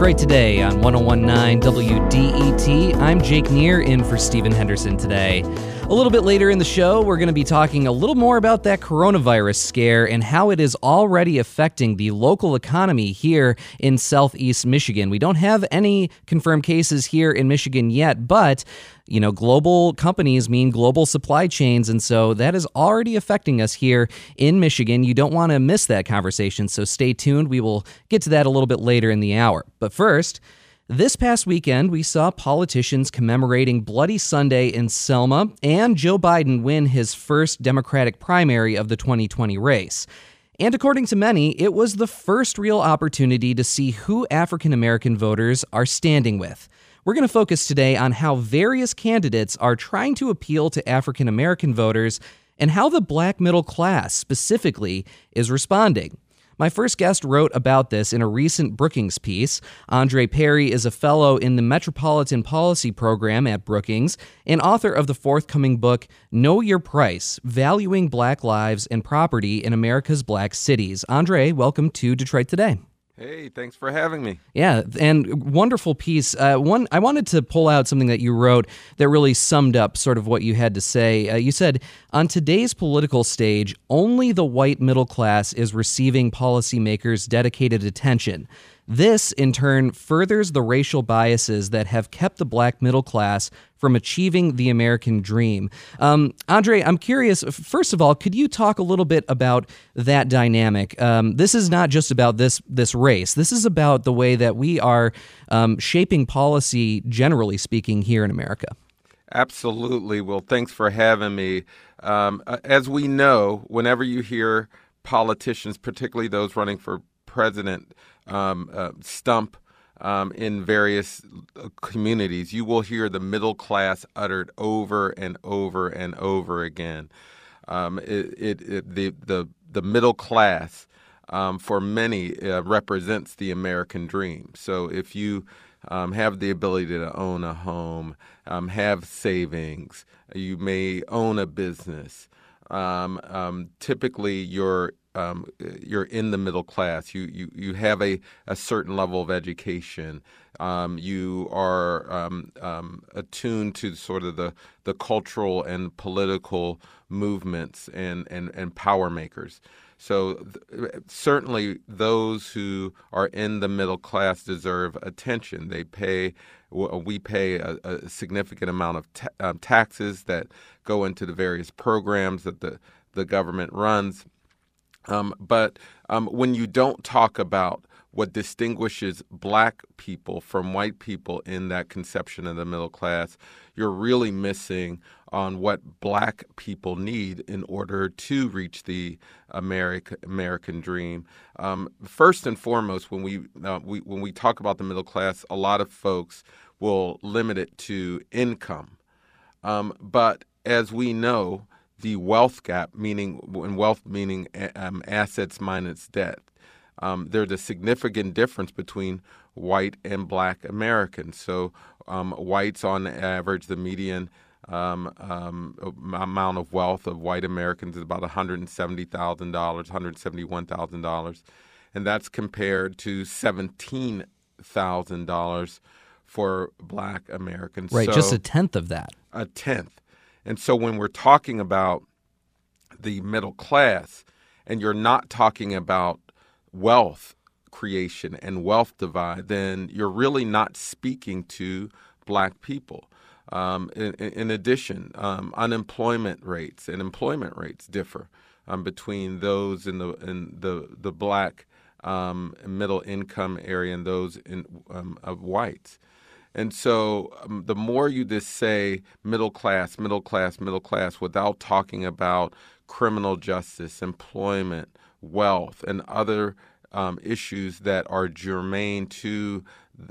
Detroit Today on 1019 WDET. I'm Jake Neher in for Stephen Henderson today. A little bit later in the show, we're going to be talking a little more about that coronavirus scare and how it is already affecting the local economy here in southeast Michigan. We don't have any confirmed cases here in Michigan yet, but you know, global companies mean global supply chains. And so that is already affecting us here in Michigan. You don't want to miss that conversation. So stay tuned. We will get to that a little bit later in the hour. But first, this past weekend, we saw politicians commemorating Bloody Sunday in Selma and Joe Biden win his first Democratic primary of the 2020 race. And according to many, it was the first real opportunity to see who African American voters are standing with. We're going to focus today on how various candidates are trying to appeal to African American voters and how the black middle class specifically is responding. My first guest wrote about this in a recent Brookings piece. Andre Perry is a fellow in the Metropolitan Policy Program at Brookings and author of the forthcoming book, Know Your Price Valuing Black Lives and Property in America's Black Cities. Andre, welcome to Detroit Today. Hey, thanks for having me. Yeah, and wonderful piece. Uh, one, I wanted to pull out something that you wrote that really summed up sort of what you had to say. Uh, you said, on today's political stage, only the white middle class is receiving policymakers' dedicated attention. This, in turn, furthers the racial biases that have kept the black middle class from achieving the American dream. Um, Andre, I'm curious, first of all, could you talk a little bit about that dynamic? Um, this is not just about this, this race, this is about the way that we are um, shaping policy, generally speaking, here in America. Absolutely. Well, thanks for having me. Um, as we know, whenever you hear politicians, particularly those running for president, um, uh, stump um, in various uh, communities, you will hear the middle class uttered over and over and over again. Um, it, it, it, the, the, the middle class, um, for many, uh, represents the American dream. So if you um, have the ability to own a home, um, have savings, you may own a business. Um, um, typically, you're um, you're in the middle class. You you, you have a, a certain level of education. Um, you are um, um attuned to sort of the, the cultural and political movements and, and, and power makers. So th- certainly those who are in the middle class deserve attention. They pay we pay a, a significant amount of ta- um, taxes that go into the various programs that the the government runs um, but um, when you don't talk about what distinguishes black people from white people in that conception of the middle class, you're really missing on what black people need in order to reach the America, American dream. Um, first and foremost, when we, uh, we when we talk about the middle class, a lot of folks will limit it to income. Um, but as we know, the wealth gap, meaning and wealth meaning um, assets minus debt. Um, there's a significant difference between white and black Americans. So um, whites, on average, the median um, um, amount of wealth of white Americans is about $170,000, $171,000, and that's compared to $17,000 for black Americans. Right, so just a tenth of that. A tenth. And so when we're talking about the middle class and you're not talking about wealth creation and wealth divide, then you're really not speaking to black people. Um, in, in, addition, um, unemployment rates and employment rates differ um, between those in the in the the black um, middle income area and those in, um, of whites. And so um, the more you just say middle class, middle class, middle class without talking about criminal justice, employment, wealth, and other issues that are germane to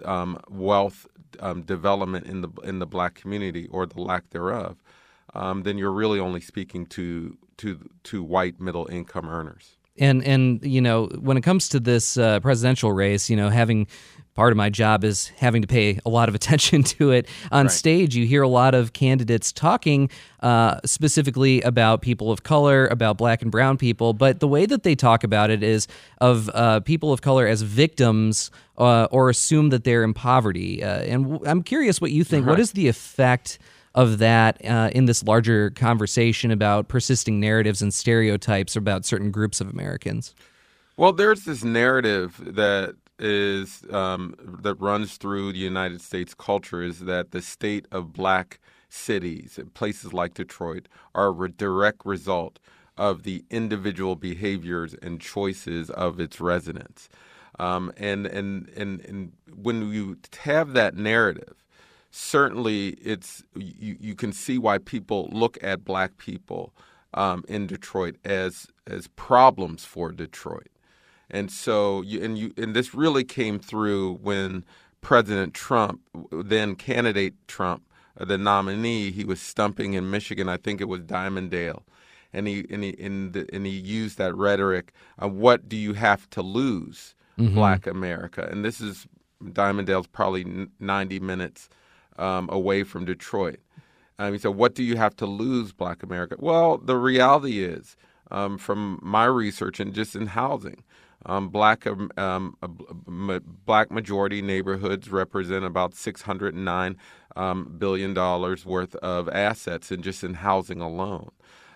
um, wealth um, development in the in the black community or the lack thereof, um, then you're really only speaking to to to white middle income earners. And and you know when it comes to this uh, presidential race, you know having part of my job is having to pay a lot of attention to it. On right. stage, you hear a lot of candidates talking uh, specifically about people of color, about black and brown people, but the way that they talk about it is of uh, people of color as victims uh, or assume that they're in poverty. Uh, and w- I'm curious what you think. Right. What is the effect? Of that uh, in this larger conversation about persisting narratives and stereotypes about certain groups of Americans? Well, there's this narrative that is um, that runs through the United States culture is that the state of black cities, places like Detroit, are a direct result of the individual behaviors and choices of its residents. Um, and, and, and, and when you have that narrative, certainly it's you, you can see why people look at black people um, in Detroit as as problems for Detroit. And so, you, and you, and this really came through when President Trump, then candidate Trump, uh, the nominee, he was stumping in Michigan. I think it was Dimondale, and he and he and, the, and he used that rhetoric. Uh, what do you have to lose, mm-hmm. Black America? And this is Dimondale's probably ninety minutes um, away from Detroit. Um, he said, "What do you have to lose, Black America?" Well, the reality is, um, from my research and just in housing, um, black um, um black majority neighborhoods represent about six hundred nine um, billion dollars worth of assets and just in housing alone.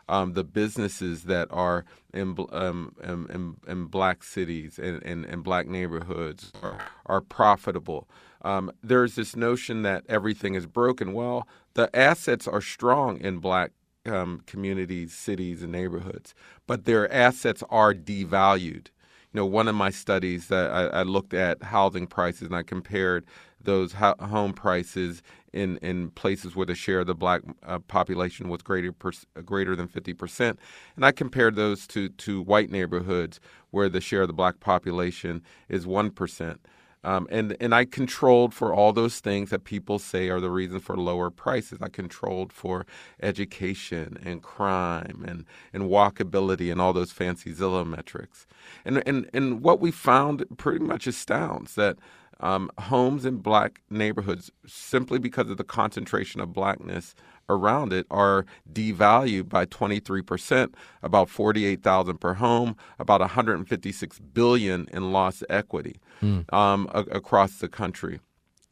Um, the businesses that are in, um, in, in, black cities and, in, black neighborhoods are, are profitable. Um, there's this notion that everything is broken. Well, the assets are strong in black um, communities, cities, and neighborhoods, but their assets are devalued you know, one of my studies that I, I looked at housing prices and I compared those ho- home prices in, in places where the share of the black uh, population was greater per, greater than 50%. And I compared those to, to white neighborhoods where the share of the black population is 1%. Um, and and I controlled for all those things that people say are the reason for lower prices. I controlled for education and crime and, and walkability and all those fancy Zillow metrics. And and and what we found pretty much astounds that um, homes in black neighborhoods, simply because of the concentration of blackness around it, are devalued by 23%, about 48,000 per home, about 156 billion in lost equity mm. um, a- across the country.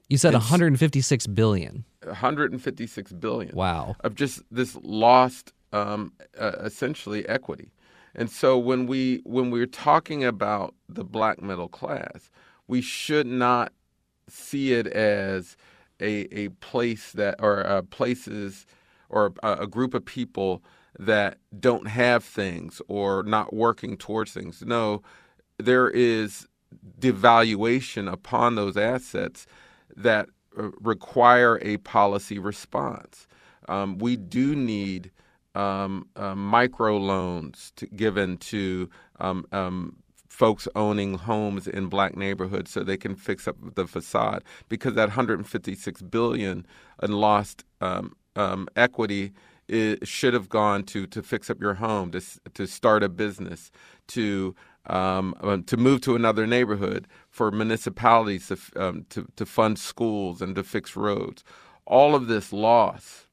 You said it's 156 billion. 156 billion. Wow. Of just this lost, um, uh, essentially equity. And so when we when we're talking about the black middle class, we should not see it as a a place that or uh, places or a, a group of people that don't have things or not working towards things. No, there is devaluation upon those assets that uh, require a policy response. Um, we do need um, uh, micro loans to, given to um, um, folks owning homes in black neighborhoods so they can fix up the facade because that 156 billion in lost um, um, equity it should have gone to to fix up your home, to to start a business, to um, um, to move to another neighborhood, for municipalities to, um, to to fund schools and to fix roads. All of this loss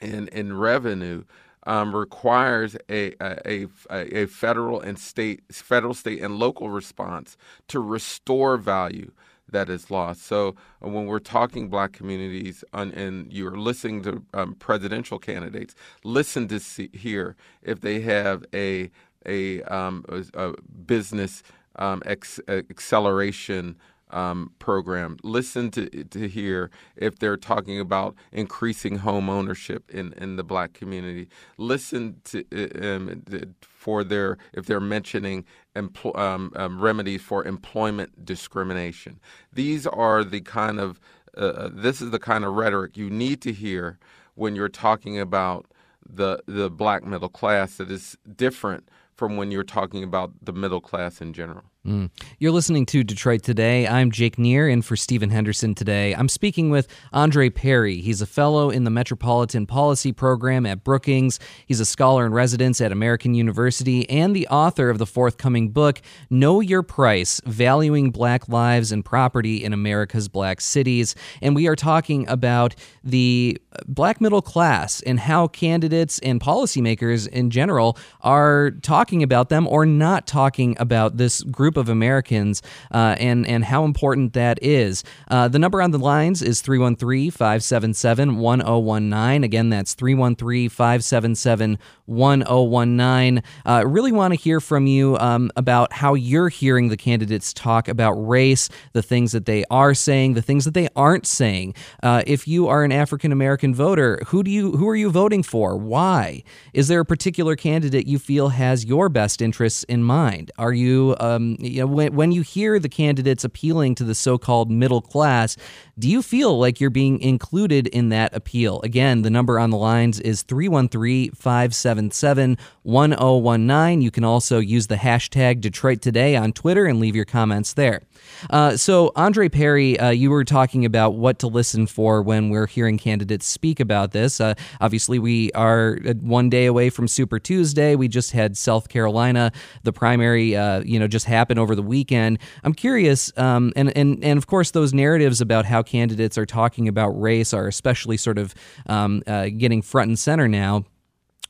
in in revenue um, requires a, a, a, a federal and state, federal, state, and local response to restore value that is lost. So uh, when we're talking black communities on, and you're listening to um, presidential candidates, listen to see, hear if they have a a, um, a, business um, ex, acceleration um, program. Listen to to hear if they're talking about increasing home ownership in, in the black community. Listen to um, for their if they're mentioning empl- um, um, remedies for employment discrimination. These are the kind of uh, uh, this is the kind of rhetoric you need to hear when you're talking about the the black middle class that is different from when you're talking about the middle class in general. Mm. You're listening to Detroit Today. I'm Jake Neher, and for Stephen Henderson today. I'm speaking with Andre Perry. He's a fellow in the Metropolitan Policy Program at Brookings. He's a scholar in residence at American University and the author of the forthcoming book, Know Your Price Valuing Black Lives and Property in America's Black Cities. And we are talking about the black middle class and how candidates and policymakers in general are talking about them or not talking about this group group of Americans uh, and, and how important that is. Uh, the number on the lines is 313 577 1019. Again, that's 313 577 1019. Uh, really want to hear from you um, about how you're hearing the candidates talk about race, the things that they are saying, the things that they aren't saying. Uh, if you are an African American voter, who do you who are you voting for? Why? Is there a particular candidate you feel has your best interests in mind? Are you um, you know, when, when you hear the candidates appealing to the so-called middle class, do you feel like you're being included in that appeal? Again, the number on the lines is 313 577 1019. You can also use the hashtag Detroit Today on Twitter and leave your comments there. Uh, so, Andre Perry, uh, you were talking about what to listen for when we're hearing candidates speak about this. Uh, obviously, we are uh, one day away from Super Tuesday. We just had South Carolina. The primary, uh, you know, just happened over the weekend. I'm curious, um, and and and of course, those narratives about how candidates are talking about race are especially sort of um, uh, getting front and center now.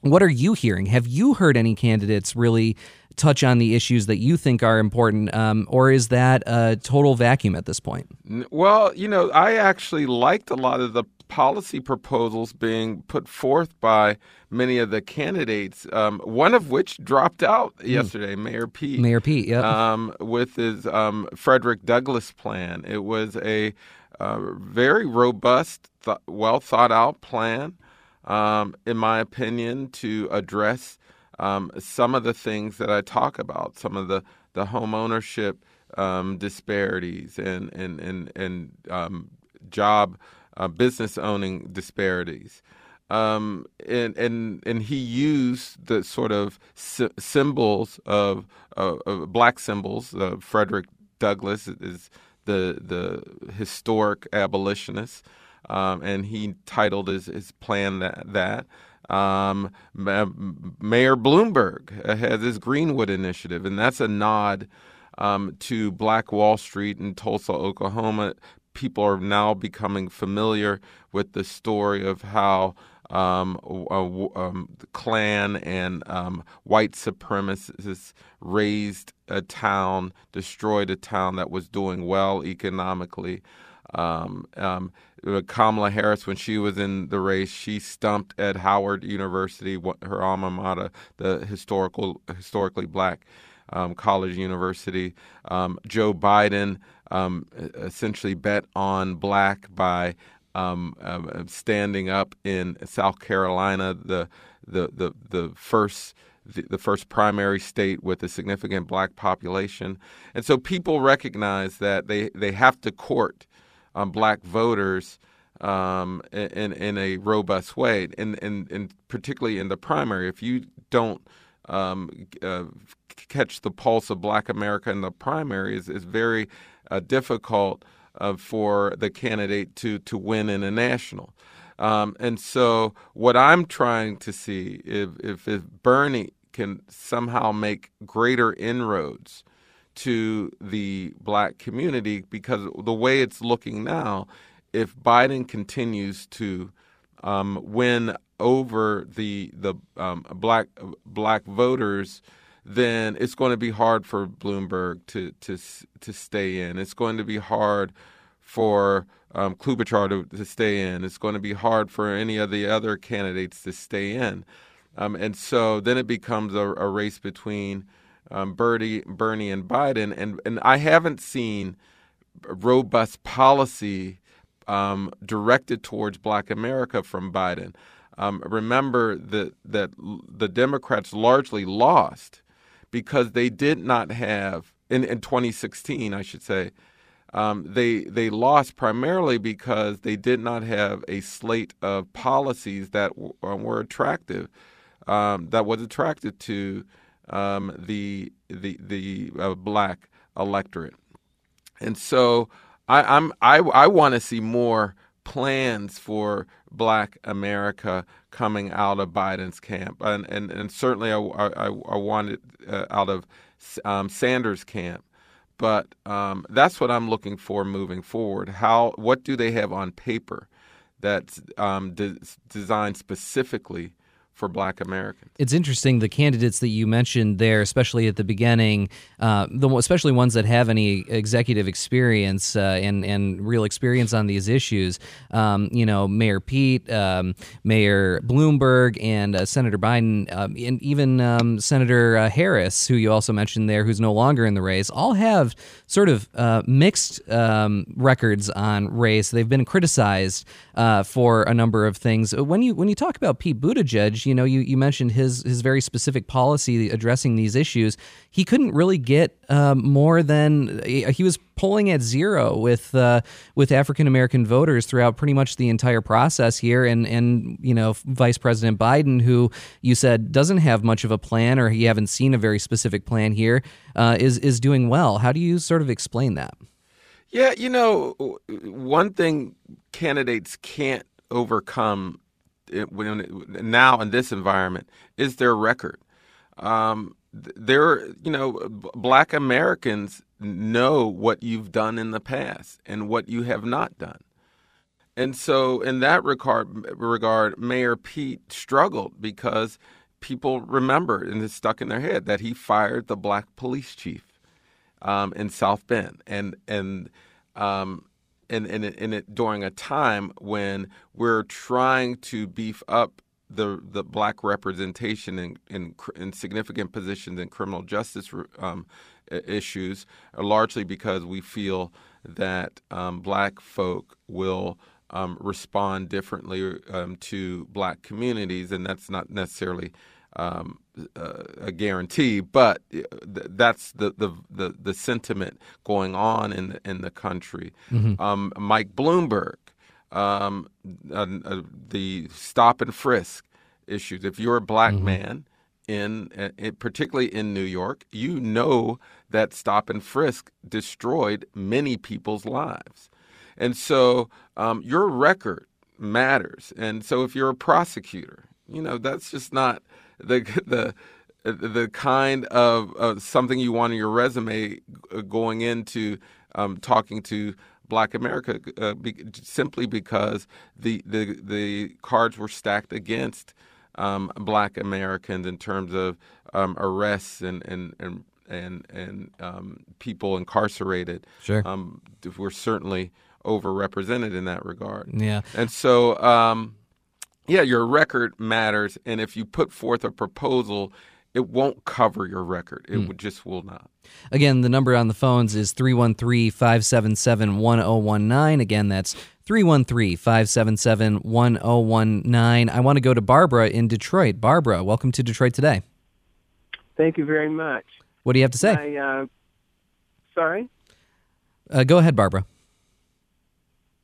What are you hearing? Have you heard any candidates really touch on the issues that you think are important, um, or is that a total vacuum at this point? Well, you know, I actually liked a lot of the policy proposals being put forth by many of the candidates, um, one of which dropped out mm. yesterday, Mayor Pete. Mayor Pete, yeah. Um, with his um, Frederick Douglass plan. It was a a very robust, th- well thought out plan, um, in my opinion, to address um, some of the things that I talk about, some of the, the home ownership um, disparities and, and, and, and um, job uh, business owning disparities. Um, and and and he used the sort of symbols of, uh, of black symbols. Uh, Frederick Douglass is the the historic abolitionist, um, and he titled his, his plan that that. Um, Mayor Bloomberg has his Greenwood Initiative, and that's a nod um, to Black Wall Street in Tulsa, Oklahoma. People are now becoming familiar with the story of how um, um, the Klan and um, white supremacists razed a town, destroyed a town that was doing well economically. Um, um, Kamala Harris, when she was in the race, she stumped at Howard University, her alma mater, the historical, historically black um, college university. Joe Biden essentially bet on black by um, um, standing up in South Carolina, the the the, the first the, first primary state with a significant black population, and so people recognize that they they have to court um, black voters. Um, in in a robust way, and, and and particularly in the primary, if you don't um, uh, catch the pulse of Black America in the primary, is is very uh, difficult uh, for the candidate to to win in a national. Um, and so, what I'm trying to see if, if, if Bernie can somehow make greater inroads to the black community, because the way it's looking now, if Biden continues to um, win over the the um, black black voters then it's going to be hard for Bloomberg to to to stay in. It's going to be hard for um, to, to stay in. It's going to be hard for any of the other candidates to stay in. Um, and so then it becomes a, a race between um, Bernie, Bernie and Biden. And, and I haven't seen robust policy um, directed towards Black America from Biden. Um, remember that that the Democrats largely lost because they did not have in, in 2016, I should say, um, they they lost primarily because they did not have a slate of policies that w- uh, were attractive, um, that was attracted to um, the the the uh, black electorate. And so I, I'm I I want to see more plans for Black America coming out of Biden's camp, and and, and certainly I, I, I want it uh, out of um, Sanders' camp. But um, that's what I'm looking for moving forward. How what do they have on paper that's um, de- designed specifically for black Americans. It's interesting the candidates that you mentioned there, especially at the beginning, uh, the, especially ones that have any executive experience uh, and, and real experience on these issues. Um, you know, Mayor Pete, um, Mayor Bloomberg, and uh, Senator Biden, um, and even um, Senator uh, Harris, who you also mentioned there, who's no longer in the race, all have sort of uh, mixed um, records on race. They've been criticized uh, for a number of things. When you when you talk about Pete Buttigieg, you know, you, you mentioned his his very specific policy addressing these issues. He couldn't really get um, more than he was polling at zero with uh, with African American voters throughout pretty much the entire process here, and and you know Vice President Biden, who you said doesn't have much of a plan, or he haven't seen a very specific plan here, uh, is is doing well. How do you sort of explain that? Yeah, you know, one thing candidates can't overcome when, now in this environment is their record. Um, there, you know, black Americans know what you've done in the past and what you have not done. And so, in that regard, regard, Mayor Pete struggled because people remember and it's stuck in their head that he fired the black police chief um, in South Bend, and and um, in, in, in it during a time when we're trying to beef up the the black representation in in, in significant positions in criminal justice um, issues, uh, largely because we feel that um, black folk will um, respond differently um, to black communities, and that's not necessarily um, uh, a guarantee, but uh, that's the, the, the, the, sentiment going on in the, in the country. Mm-hmm. Um, Mike Bloomberg, um, uh, uh, the stop and frisk issues. If you're a black mm-hmm. man, in, uh, in, particularly in New York, you know that stop and frisk destroyed many people's lives, and so um, your record matters. And so if you're a prosecutor, you know that's just not the the the kind of uh, something you want in your resume uh, going into um, talking to Black America, uh, be, simply because the, the the cards were stacked against um, Black Americans in terms of um, arrests and and and and, and um, people incarcerated. Sure, um, we're certainly overrepresented in that regard. Yeah, and so um, yeah, your record matters, and if you put forth a proposal, it won't cover your record. It mm. just will not. Again, the number on the phones is 313 577 1019. Again, that's 313 577 1019. I want to go to Barbara in Detroit. Barbara, welcome to Detroit today. Thank you very much. What do you have to say? I, uh, sorry? Uh, go ahead, Barbara.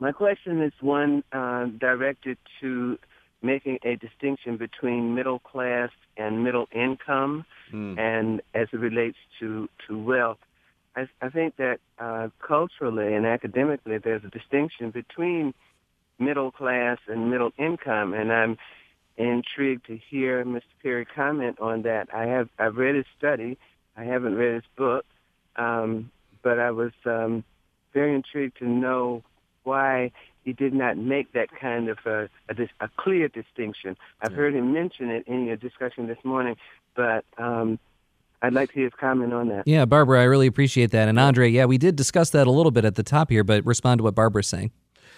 My question is one uh, directed to making a distinction between middle class and middle income, mm. and as it relates to to wealth. I, I think that uh, culturally and academically, there's a distinction between middle class and middle income, and I'm intrigued to hear Mr. Perry comment on that. I have I've read his study. I haven't read his book, um, but I was um, very intrigued to know why he did not make that kind of a, a, a clear distinction. I've yeah. heard him mention it in your discussion this morning, but um, I'd like to hear his comment on that. Yeah, Barbara, I really appreciate that. And Andre, yeah, we did discuss that a little bit at the top here, but respond to what Barbara's saying.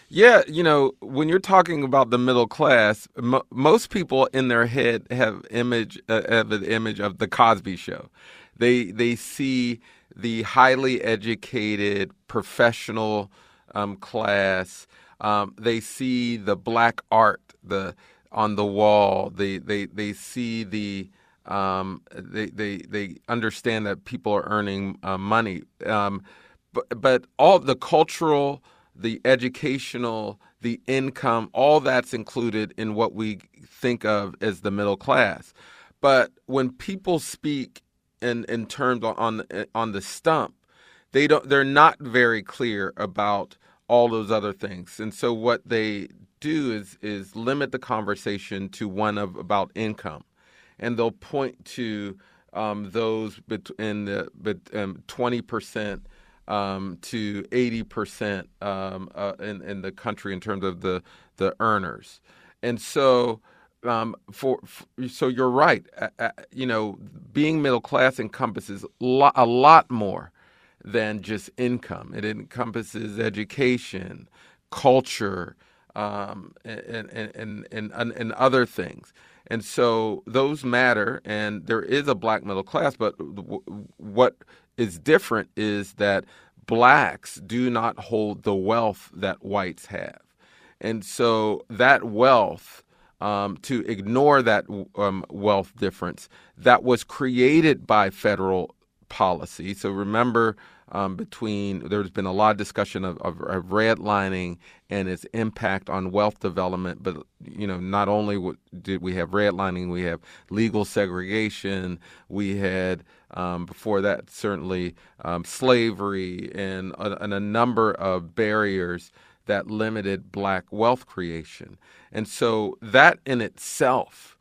Yeah, you know, when you're talking about the middle class, mo- most people in their head have image uh, have an image of the Cosby Show. They they see the highly educated professional um, class um, they see the black art the on the wall. They they they see the um, they they they understand that people are earning uh, money. Um, but but all the cultural, the educational, the income, all that's included in what we think of as the middle class. But when people speak in in terms on on the stump, they don't they're not very clear about all those other things. And so what they do is is limit the conversation to one of about income, and they'll point to um, those in the um, twenty percent um, to eighty percent um, uh, in in the country in terms of the the earners, and so. Um, for, for, so you're right. Uh, uh, you know, being middle class encompasses lo- a lot more than just income. It encompasses education, culture, um, and, and, and, and, other things. And so those matter, and there is a black middle class, but w- what is different is that blacks do not hold the wealth that whites have. And so that wealth, um, to ignore that um, wealth difference that was created by federal policy. So remember, um, between there's been a lot of discussion of, of, of, redlining and its impact on wealth development. But you know, not only did we have redlining, we have legal segregation. We had um, before that certainly um, slavery and a, and a number of barriers that limited black wealth creation. And so that in itself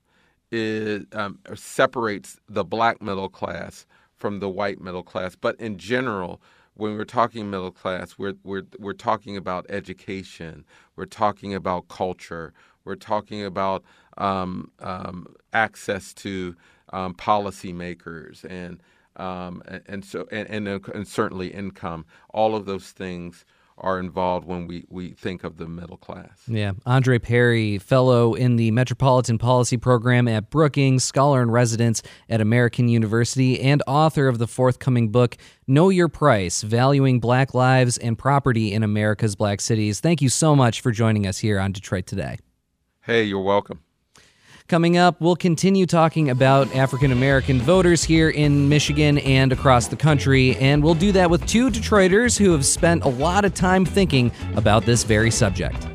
is um, separates the black middle class from the white middle class. But in general, when we're talking middle class, we're we're we're talking about education, we're talking about culture, we're talking about um, um, access to um, policymakers and um, and so and, and, and certainly income. All of those things are involved when we, we think of the middle class. Yeah. Andre Perry, fellow in the Metropolitan Policy Program at Brookings, scholar in residence at American University, and author of the forthcoming book, Know Your Price Valuing Black Lives and Property in America's Black Cities. Thank you so much for joining us here on Detroit Today. Hey, you're welcome. Coming up, we'll continue talking about African American voters here in Michigan and across the country, and we'll do that with two Detroiters who have spent a lot of time thinking about this very subject.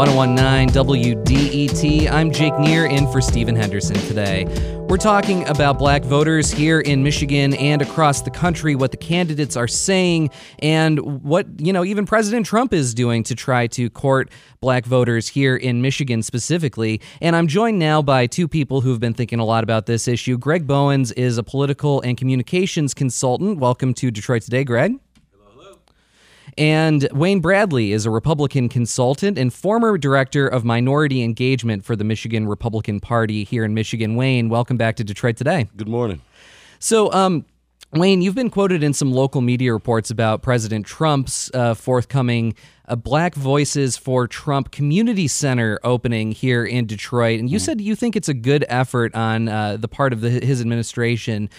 1019 WDET. I'm Jake Neher in for Stephen Henderson today. We're talking about black voters here in Michigan and across the country, what the candidates are saying, and what, you know, even President Trump is doing to try to court black voters here in Michigan specifically. And I'm joined now by two people who've been thinking a lot about this issue. Greg Bowens is a political and communications consultant. Welcome to Detroit Today, Greg. And Wayne Bradley is a Republican consultant and former director of minority engagement for the Michigan Republican Party here in Michigan. Wayne, welcome back to Detroit today. Good morning. So, um, Wayne, you've been quoted in some local media reports about President Trump's uh, forthcoming uh, Black Voices for Trump Community Center opening here in Detroit. And you mm. said you think it's a good effort on uh, the part of the, his administration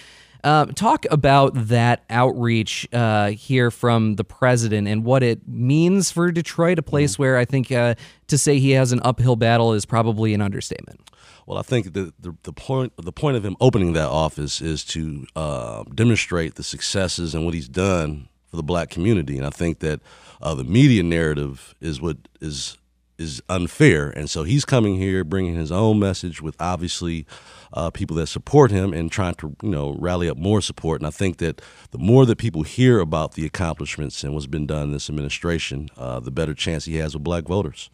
uh, talk about that outreach uh, here from the president and what it means for Detroit, a place mm-hmm. where I think uh, to say he has an uphill battle is probably an understatement. Well, I think the, the, the point the point of him opening that office is to uh, demonstrate the successes and what he's done for the black community, and I think that uh, the media narrative is what is is unfair, and so he's coming here bringing his own message with obviously uh, people that support him and trying to you know rally up more support. And I think that the more that people hear about the accomplishments and what's been done in this administration, uh, the better chance he has with black voters.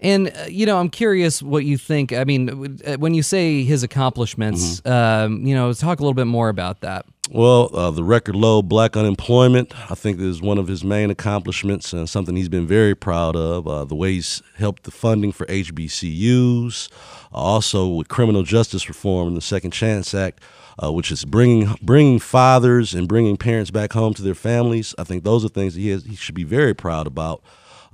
And uh, you know, I'm curious what you think. I mean, uh, when you say his accomplishments, mm-hmm. um, you know, talk a little bit more about that. Well, uh, the record low black unemployment, I think, is one of his main accomplishments and something he's been very proud of. Uh, the way he's helped the funding for HBCUs, also with criminal justice reform and the Second Chance Act, uh, which is bringing bringing fathers and bringing parents back home to their families. I think those are things he has, he should be very proud about.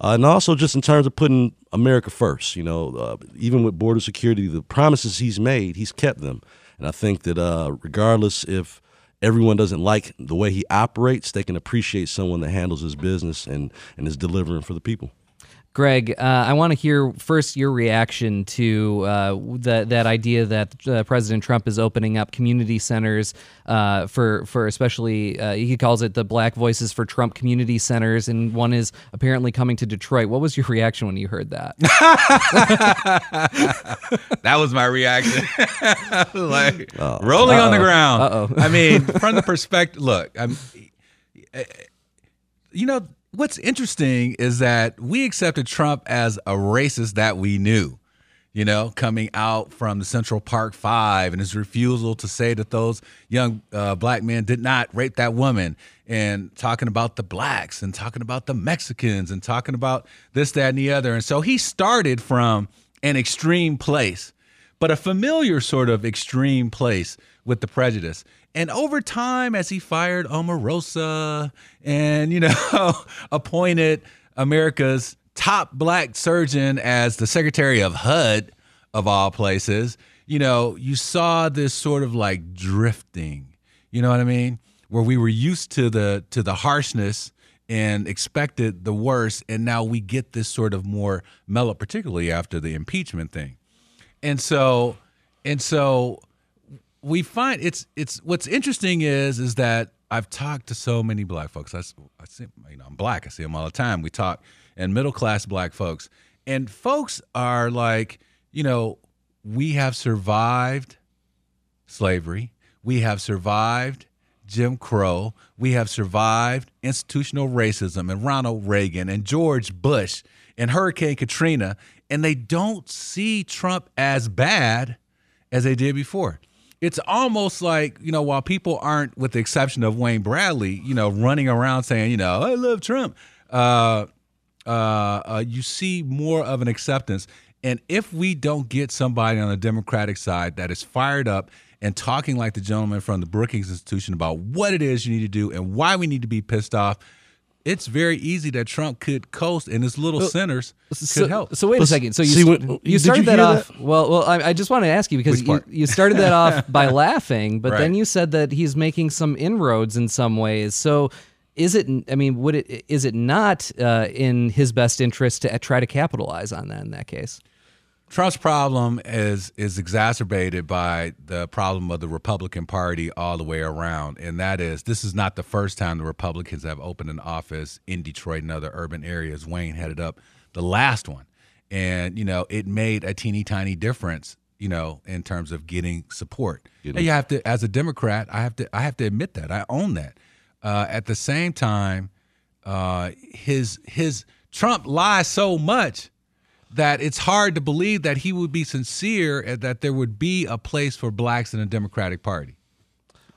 Uh, and also just in terms of putting America first, you know, uh, even with border security, the promises he's made, he's kept them. And I think that uh, regardless if everyone doesn't like the way he operates, they can appreciate someone that handles his business and, and is delivering for the people. Greg, uh, I want to hear first your reaction to uh, that that idea that uh, President Trump is opening up community centers uh, for for especially uh, he calls it the Black Voices for Trump community centers, and one is apparently coming to Detroit. What was your reaction when you heard that? that was my reaction, like oh. rolling Uh-oh. on the ground. Uh-oh. I mean, from the perspective, look, I'm, you know what's interesting is that we accepted Trump as a racist that we knew, you know, coming out from the Central Park Five and his refusal to say that those young uh, black men did not rape that woman, and talking about the blacks and talking about the Mexicans and talking about this, that, and the other. And so he started from an extreme place, but a familiar sort of extreme place with the prejudice. And over time, as he fired Omarosa and, you know, appointed America's top black surgeon as the secretary of HUD, of all places, you know, you saw this sort of like drifting, you know what I mean? Where we were used to the to the harshness and expected the worst, and now we get this sort of more mellow, particularly after the impeachment thing. And so, and so we find it's it's what's interesting is is that I've talked to so many black folks. I, I see, you know, I'm black. I see them all the time. We talk and middle class black folks, and folks are like, you know, we have survived slavery. We have survived Jim Crow. We have survived institutional racism and Ronald Reagan and George Bush and Hurricane Katrina, and they don't see Trump as bad as they did before it's almost like you know while people aren't with the exception of wayne bradley you know running around saying you know i love trump uh, uh, uh, you see more of an acceptance. And if we don't get somebody on the democratic side that is fired up and talking like the gentleman from the brookings institution about what it is you need to do and why we need to be pissed off it's very easy that Trump could coast and his little well, centers so, could help. So wait a second. So you, when, you started you that off. That? Well, well, I, I, just want to ask you because you, you, started that off by laughing, but right. then you said that he's making some inroads in some ways. So is it? I mean, would it? Is it not uh, in his best interest to try to capitalize on that in that case? Trump's problem is is exacerbated by the problem of the Republican Party all the way around, and that is this is not the first time the Republicans have opened an office in Detroit and other urban areas. Wayne headed up the last one, and you know it made a teeny tiny difference, you know, in terms of getting support. and you have to, as a Democrat, I have to I have to admit that I own that. Uh, at the same time, uh, his his Trump lies so much that it's hard to believe that he would be sincere and that there would be a place for blacks in the Democratic Party.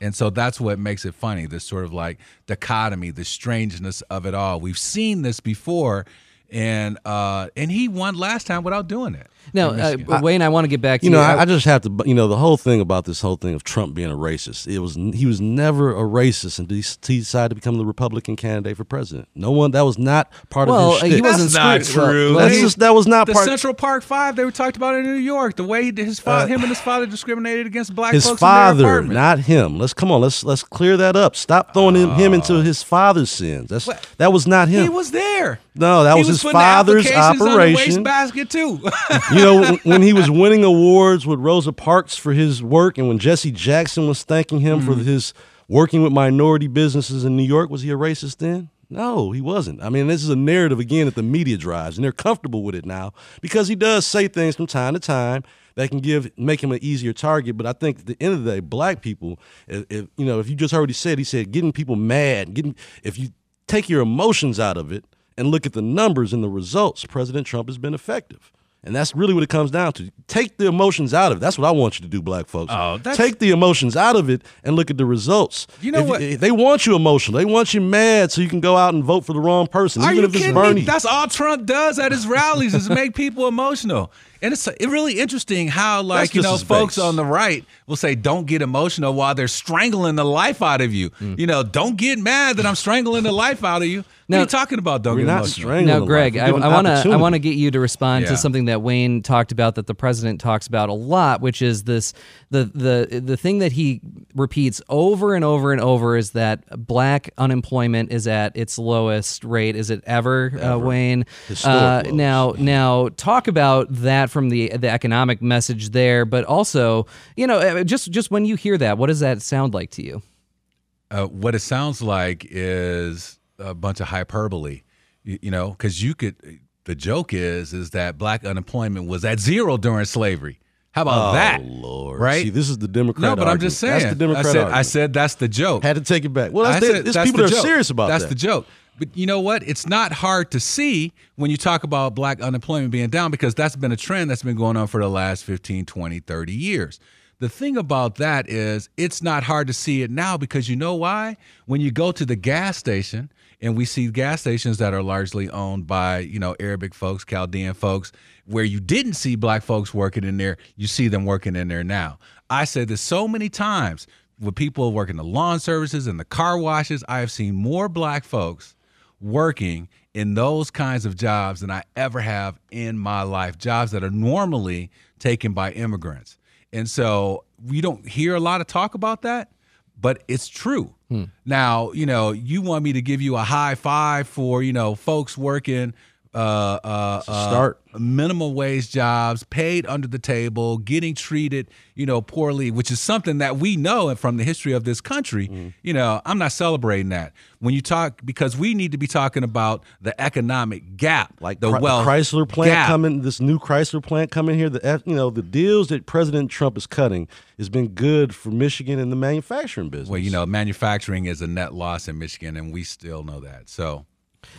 And so that's what makes it funny, this sort of like dichotomy, the strangeness of it all. We've seen this before and uh, and he won last time without doing it. Now, uh, Wayne, I want to get back to you. You know, I, I, just have to. You know, the whole thing about this whole thing of Trump being a racist. It was he was never a racist until he decided to become the Republican candidate for president. No one that was not part well, of his. He wasn't That's not true. Well, that's just that was not the part. Central Park Five. They were talked about in New York. The way his father, uh, him and his father discriminated against black his folks. father, not him. Let's come on. Let's let's clear that up. Stop throwing him, him into his father's sins. That's what? that was not him. He was there. No, that was, was, his father's operation. basket too. you know when he was winning awards with Rosa Parks for his work, and when Jesse Jackson was thanking him mm-hmm. for his working with minority businesses in New York, was he a racist then? No, he wasn't. I mean, this is a narrative again that the media drives, and they're comfortable with it now because he does say things from time to time that can give make him an easier target. But I think at the end of the day, black people, if, if you know, if you just already said, he said getting people mad, getting if you take your emotions out of it and look at the numbers and the results, President Trump has been effective. And that's really what it comes down to. Take the emotions out of it. That's what I want you to do, black folks. Oh, Take the emotions out of it and look at the results. You know if what? You, they want you emotional. They want you mad so you can go out and vote for the wrong person, Are even you if kidding it's Bernie. Me? That's all Trump does at his rallies is make people emotional. And it's it's really interesting how, like, you know, folks base. on the right will say, don't get emotional while they're strangling the life out of you. Mm. You know, don't get mad that I'm strangling the life out of you. Now- what are you talking about? Don't We're get not emotional. strangling Now, the Greg, life. I want to I want to get you to respond Yeah. to something that Wayne talked about that the president talks about a lot, which is this the the the thing that he repeats over and over and over is that black unemployment is at its lowest rate. Is it ever, Uh, Wayne? Historic Uh, now, now talk about that from the the economic message there, but also, you know, uh, just just when you hear that, what does that sound like to you? uh, what it sounds like is a bunch of hyperbole, you, you know, because you could. The joke is is that black unemployment was at zero during slavery. How about Oh that? Lord! Right? See, this is the Democrat. No, but I'm just saying. That's the Democrat I said, argument. I said that's the joke. had to take it back. Well, that's, I said there's that's people the that are serious about that's that. the joke. But you know what? It's not hard to see when you talk about black unemployment being down because that's been a trend that's been going on for the last 15, 20, 30 years. The thing about that is it's not hard to see it now because you know why? When you go to the gas station and we see gas stations that are largely owned by, you know, Arabic folks, Chaldean folks, where you didn't see black folks working in there, you see them working in there now. I said this so many times with people working the lawn services and the car washes, I have seen more black folks working in those kinds of jobs than I ever have in my life, jobs that are normally taken by immigrants. And so we don't hear a lot of talk about that, but it's true. Hmm. Now, you know, you want me to give you a high five for, you know, folks working uh, uh, uh, start. minimum wage jobs, paid under the table, getting treated, you know, poorly, which is something that we know and from the history of this country. Mm-hmm. You know, I'm not celebrating that. When you talk, because we need to be talking about the economic gap, like the Chr- wealth Chrysler plant gap. coming, this new Chrysler plant coming here. The you know the deals that President Trump is cutting has been good for Michigan and the manufacturing business. Well, you know, manufacturing is a net loss in Michigan, and we still know that. So,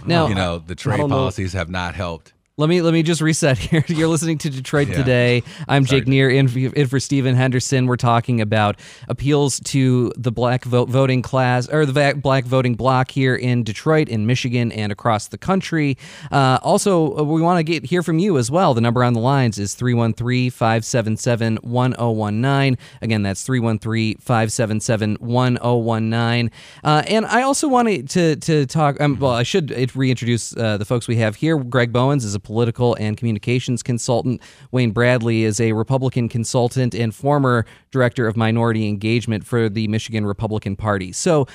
Now, you know, the trade don't know. policies have not helped. Let me let me just reset here. You're listening to Detroit Yeah. Today. I'm Sorry. Jake Neher, in, in for Stephen Henderson. We're talking about appeals to the black vote voting class or the black voting bloc here in Detroit, in Michigan, and across the country. Uh, also, uh, we want to get hear from you as well. The number on the lines is 313-577-1019. Again, that's 313-577-1019. Uh, and I also wanted to to talk. Um, well, I should uh, reintroduce uh, the folks we have here. Greg Bowens is a political and communications consultant. Wayne Bradley is a Republican consultant and former director of minority engagement for the Michigan Republican Party. So.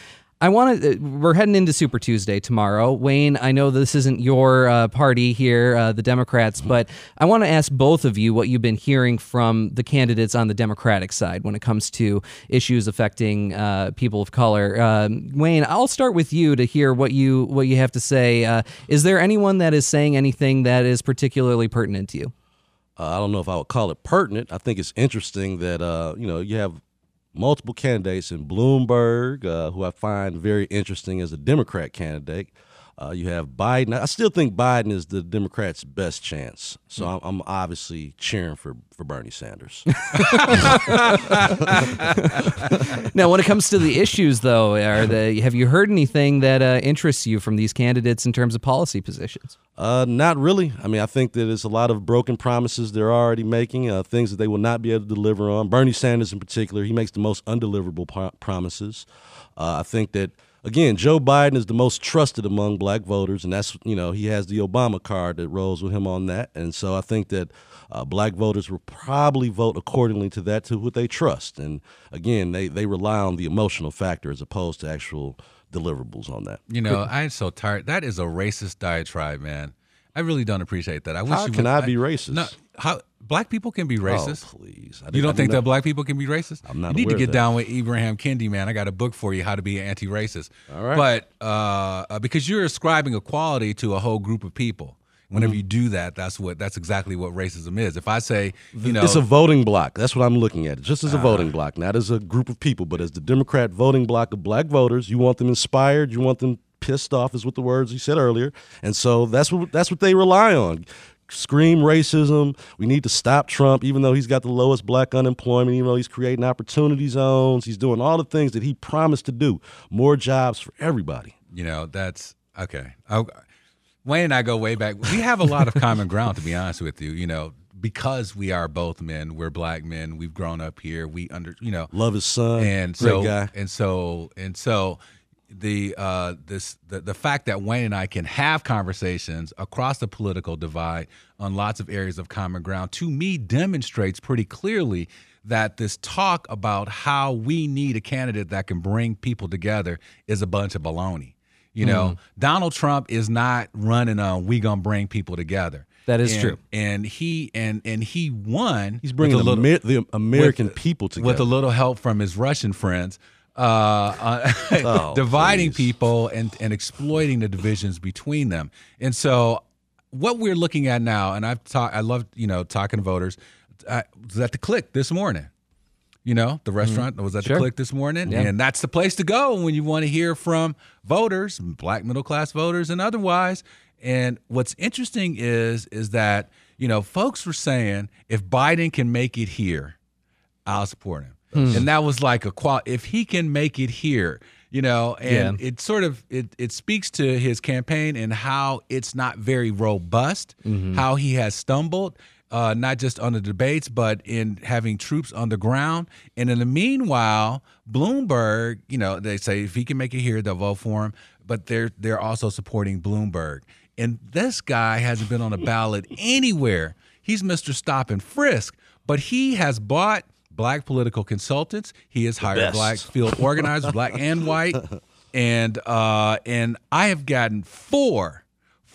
I want to. We're heading into Super Tuesday tomorrow. Wayne, I know this isn't your uh, party here, uh, the Democrats, but I want to ask both of you what you've been hearing from the candidates on the Democratic side when it comes to issues affecting uh, people of color. Um, Wayne, I'll start with you to hear what you what you have to say. Uh, is there anyone that is saying anything that is particularly pertinent to you? Uh, I don't know if I would call it pertinent. I think it's interesting that uh, you know you have multiple candidates in Bloomberg, uh, who I find very interesting as a Democrat candidate. Uh, you have Biden. I still think Biden is the Democrats' best chance. So I'm, I'm obviously cheering for, for Bernie Sanders. Now, when it comes to the issues, though, are the have you heard anything that uh, interests you from these candidates in terms of policy positions? Uh, not really. I mean, I think that it's a lot of broken promises they're already making, uh, things that they will not be able to deliver on. Bernie Sanders, in particular, he makes the most undeliverable pro- promises. Uh, I think that again, Joe Biden is the most trusted among black voters, and that's you know he has the Obama card that rolls with him on that, and so I think that uh, black voters will probably vote accordingly to that to what they trust, and again, they they rely on the emotional factor as opposed to actual deliverables on that. You know, I'm so tired. That is a racist diatribe, man. I really don't appreciate that. I wish How you can would, I be racist? No, how black people can be racist. Oh, please! You don't think that black people can be racist? I'm not You need to get down with Ibrahim Kendi, man. I got a book for you, How to Be Anti-Racist. All right. But uh, uh, because you're ascribing equality to a whole group of people. Whenever Mm-hmm. you do that, that's what that's exactly what racism is. If I say, you know, it's a voting block. That's what I'm looking at. Just as a voting block, not as a group of people, but as the Democrat voting block of black voters. You want them inspired. You want them pissed off, is what the words you said earlier. And so that's what that's what they rely on. Scream racism. We need to stop Trump, even though he's got the lowest black unemployment, even though he's creating opportunity zones. He's doing all the things that he promised to do. More jobs for everybody. you know, that's okay. I, Wayne and I go way back. We have a lot of common ground, to be honest with you. You know, because we are both men, we're black men. We've grown up here. We under you know Love his son. and so and so and so the uh this the, the fact that Wayne and I can have conversations across the political divide on lots of areas of common ground to me demonstrates pretty clearly that this talk about how we need a candidate that can bring people together is a bunch of baloney. You know, Mm-hmm. Donald Trump is not running on we gonna bring people together. That is And- true. And he and and he won. He's bringing the, little, the American with- people together. with a little help from his Russian friends, uh, uh, Oh, dividing please. people and, and exploiting the divisions between them. And so, what we're looking at now, and I've talked, I love you know talking to voters. I was at the Clique this morning. You know, the restaurant was at Sure. the Clique this morning, Yeah. and that's the place to go when you want to hear from voters, black middle class voters, and otherwise. And what's interesting is is that you know folks were saying if Biden can make it here, I'll support him. And that was like a qual if he can make it here, you know, and Yeah. it sort of it it speaks to his campaign and how it's not very robust, how he has stumbled. Uh, not just on the debates, but in having troops on the ground. And in the meanwhile, Bloomberg, you know, they say if he can make it here, they'll vote for him. But they're they're also supporting Bloomberg. And this guy hasn't been on a ballot anywhere. He's Mr. Stop and Frisk, but he has bought black political consultants. He has hired best. black field organizers, black and white. And uh, and I have gotten four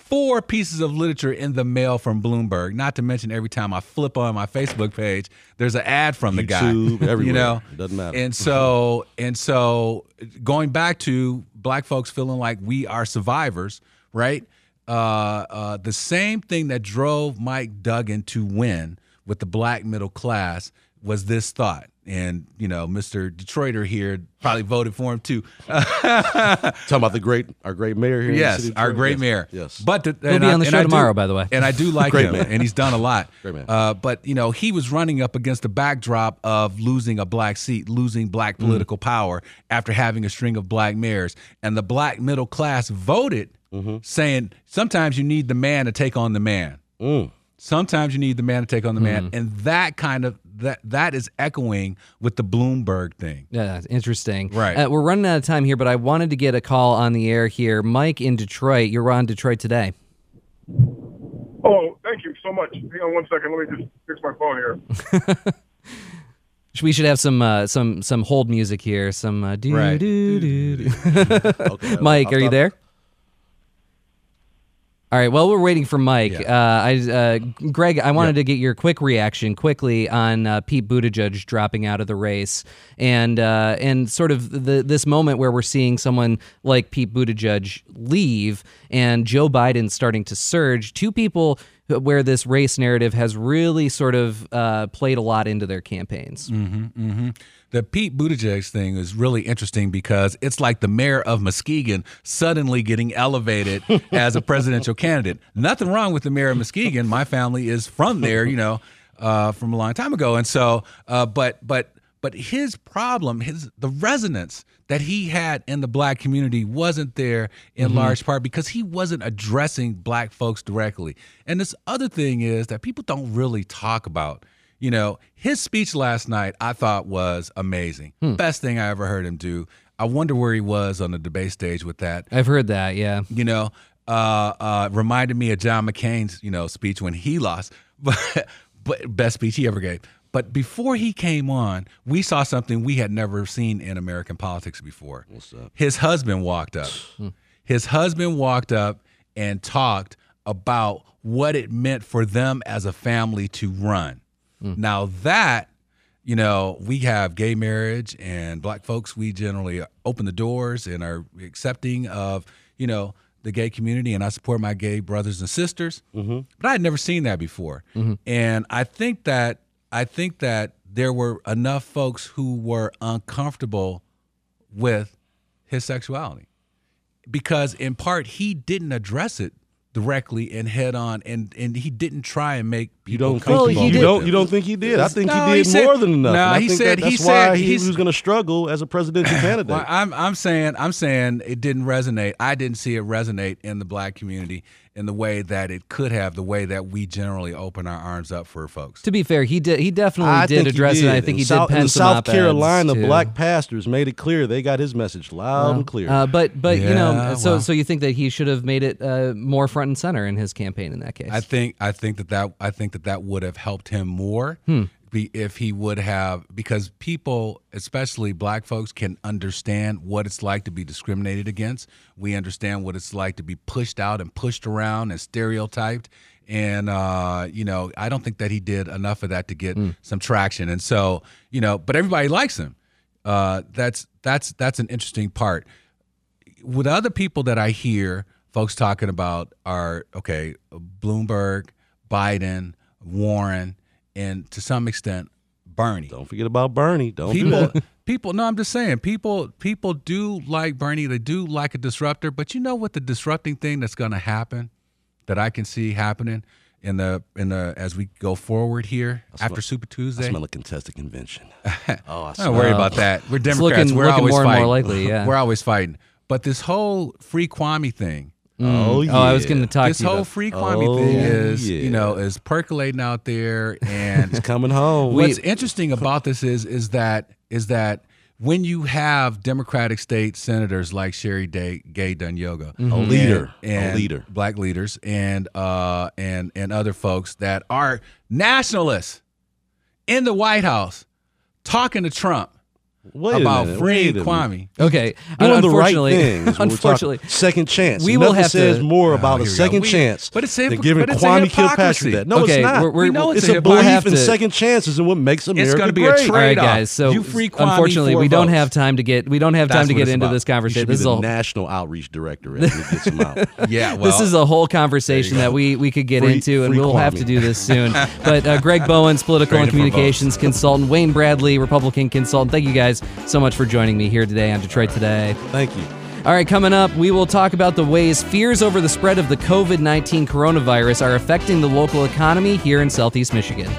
four pieces of literature in the mail from Bloomberg. Not to mention every time I flip on my Facebook page, there's an ad from the guy. Everywhere. You know, Doesn't matter. And so and so, going back to black folks feeling like we are survivors, right? Uh, uh, the same thing that drove Mike Duggan to win with the black middle class was this thought. And you know, Mr. Detroiter here probably voted for him too. Talking about the great, our great mayor here. in the Yes, city our great Yes. mayor. Yes. but the, He'll and be I- on the show I do- tomorrow, by the way. And I do like Great him, man. and he's done a lot. Great man. Uh, but you know, he was running up against the backdrop of losing a black seat, losing black Mm. political power after having a string of black mayors, and the black middle class voted, Mm-hmm. saying sometimes you need the man to take on the man. Mm. Sometimes you need the man to take on the man, and that kind of that that is echoing with the Bloomberg thing. Yeah, that's interesting. Right. Uh, we're running out of time here, but I wanted to get a call on the air here. Mike in Detroit, you're on Detroit today. Oh, thank you so much. Hang on one second. Let me just fix my phone here. We should have some uh, some some hold music here. Some uh, do Right. do do. do. Okay, Mike, I'll are you stop. there? All right. Well, we're waiting for Mike. Uh, I, uh, Greg, I wanted to get your quick reaction quickly on uh, Pete Buttigieg dropping out of the race, and uh, and sort of the, this moment where we're seeing someone like Pete Buttigieg leave, and Joe Biden starting to surge. Two people where this race narrative has really sort of uh, played a lot into their campaigns. The Pete Buttigieg thing is really interesting because it's like the mayor of Muskegon suddenly getting elevated as a presidential candidate. Nothing wrong with the mayor of Muskegon. My family is from there, you know, uh, from a long time ago, and so, uh, but but but his problem, his the resonance that he had in the black community wasn't there in large part because he wasn't addressing black folks directly. And this other thing is that people don't really talk about. You know, his speech last night I thought was amazing. Best thing I ever heard him do. I wonder where he was on the debate stage with that. I've heard that. Yeah. You know, uh, uh, reminded me of John McCain's, you know, speech when he lost, but, but best speech he ever gave. But before he came on, we saw something we had never seen in American politics before. What's up? His husband walked up. His husband walked up and talked about what it meant for them as a family to run. Mm. Now that you know, we have gay marriage and black folks, we generally open the doors and are accepting of, you know, the gay community. And I support my gay brothers and sisters. Mm-hmm. But I had never seen that before. Mm-hmm. And I think that, I think that there were enough folks who were uncomfortable with his sexuality because in part he didn't address it directly and head on and and he didn't try and make You don't think Well, he, he you did- don't you don't think he did? I think No, he he did said- more than enough. No, I he think said- that, he that's said why he was going to struggle as a presidential candidate. Well, I'm I'm saying I'm saying it didn't resonate. I didn't see it resonate in the black community in the way that it could have, the way that we generally open our arms up for folks. To be fair, he did. He definitely I did address he it. did. and I think in he South, did pen in some South Carolina, too. black pastors made it clear they got his message loud and clear. Uh, but but you know, so well. so you think that he should have made it uh, more front and center in his campaign in that case? I think I think that that I think that that would have helped him more be, if he would have because people, especially black folks, can understand what it's like to be discriminated against. We understand what it's like to be pushed out and pushed around and stereotyped. And uh, you know, I don't think that he did enough of that to get some traction. And so, you know, but everybody likes him. Uh, that's that's that's an interesting part with other people that I hear folks talking about are okay, Bloomberg, Biden, Warren, and to some extent Bernie. don't forget about Bernie. Don't do People, that. people. No, I'm just saying. People, people do like Bernie. They do like a disruptor. But you know what? The disrupting thing that's going to happen, that I can see happening in the in the as we go forward here after Super I Tuesday. smell a contested convention. oh, I Don't worry about that. We're It's Democrats. looking- We're looking always more and more fighting. likely, yeah. We're always fighting. But this whole free Kwame thing, Oh, yeah. Oh, I was going to talk this to you This whole about- free Kwame Oh, thing is, yeah. you know, is percolating out there. And it's coming home. what's interesting about this is, is that, is that when you have Democratic state senators like Sherry Day, Gay Dagnogo, Mm-hmm. A and- leader. A leader. black leaders, and uh, and and other folks that are nationalists in the White House talking to Trump Wait about minute, freeing a. Kwame. okay, Doing the right unfortunately, things. when we're talking unfortunately, second chance. we will have to- says more about Oh, a here we go. second We- chance but it's a than giving but it's Kwame. Kilpatrick that. No, Okay, it's not. we're- we're- We know it's it's a a belief in to- second chances and what makes America gonna be a great. All right, trade-off. guys. So You free Kwame unfortunately, for we don't votes. have time to get we don't have time That's to get into about. this conversation. This is the a national outreach director as we get some out. Yeah, well, this is a whole conversation that we, we could get into, and we'll have to do this soon. but uh, Greg Bowens, political and communications consultant, Wayne Bradley, Republican consultant. Thank you guys so much for joining me here today on Detroit Today. Thank you. All right, coming up, we will talk about the ways fears over the spread of the COVID 19 coronavirus are affecting the local economy here in Southeast Michigan.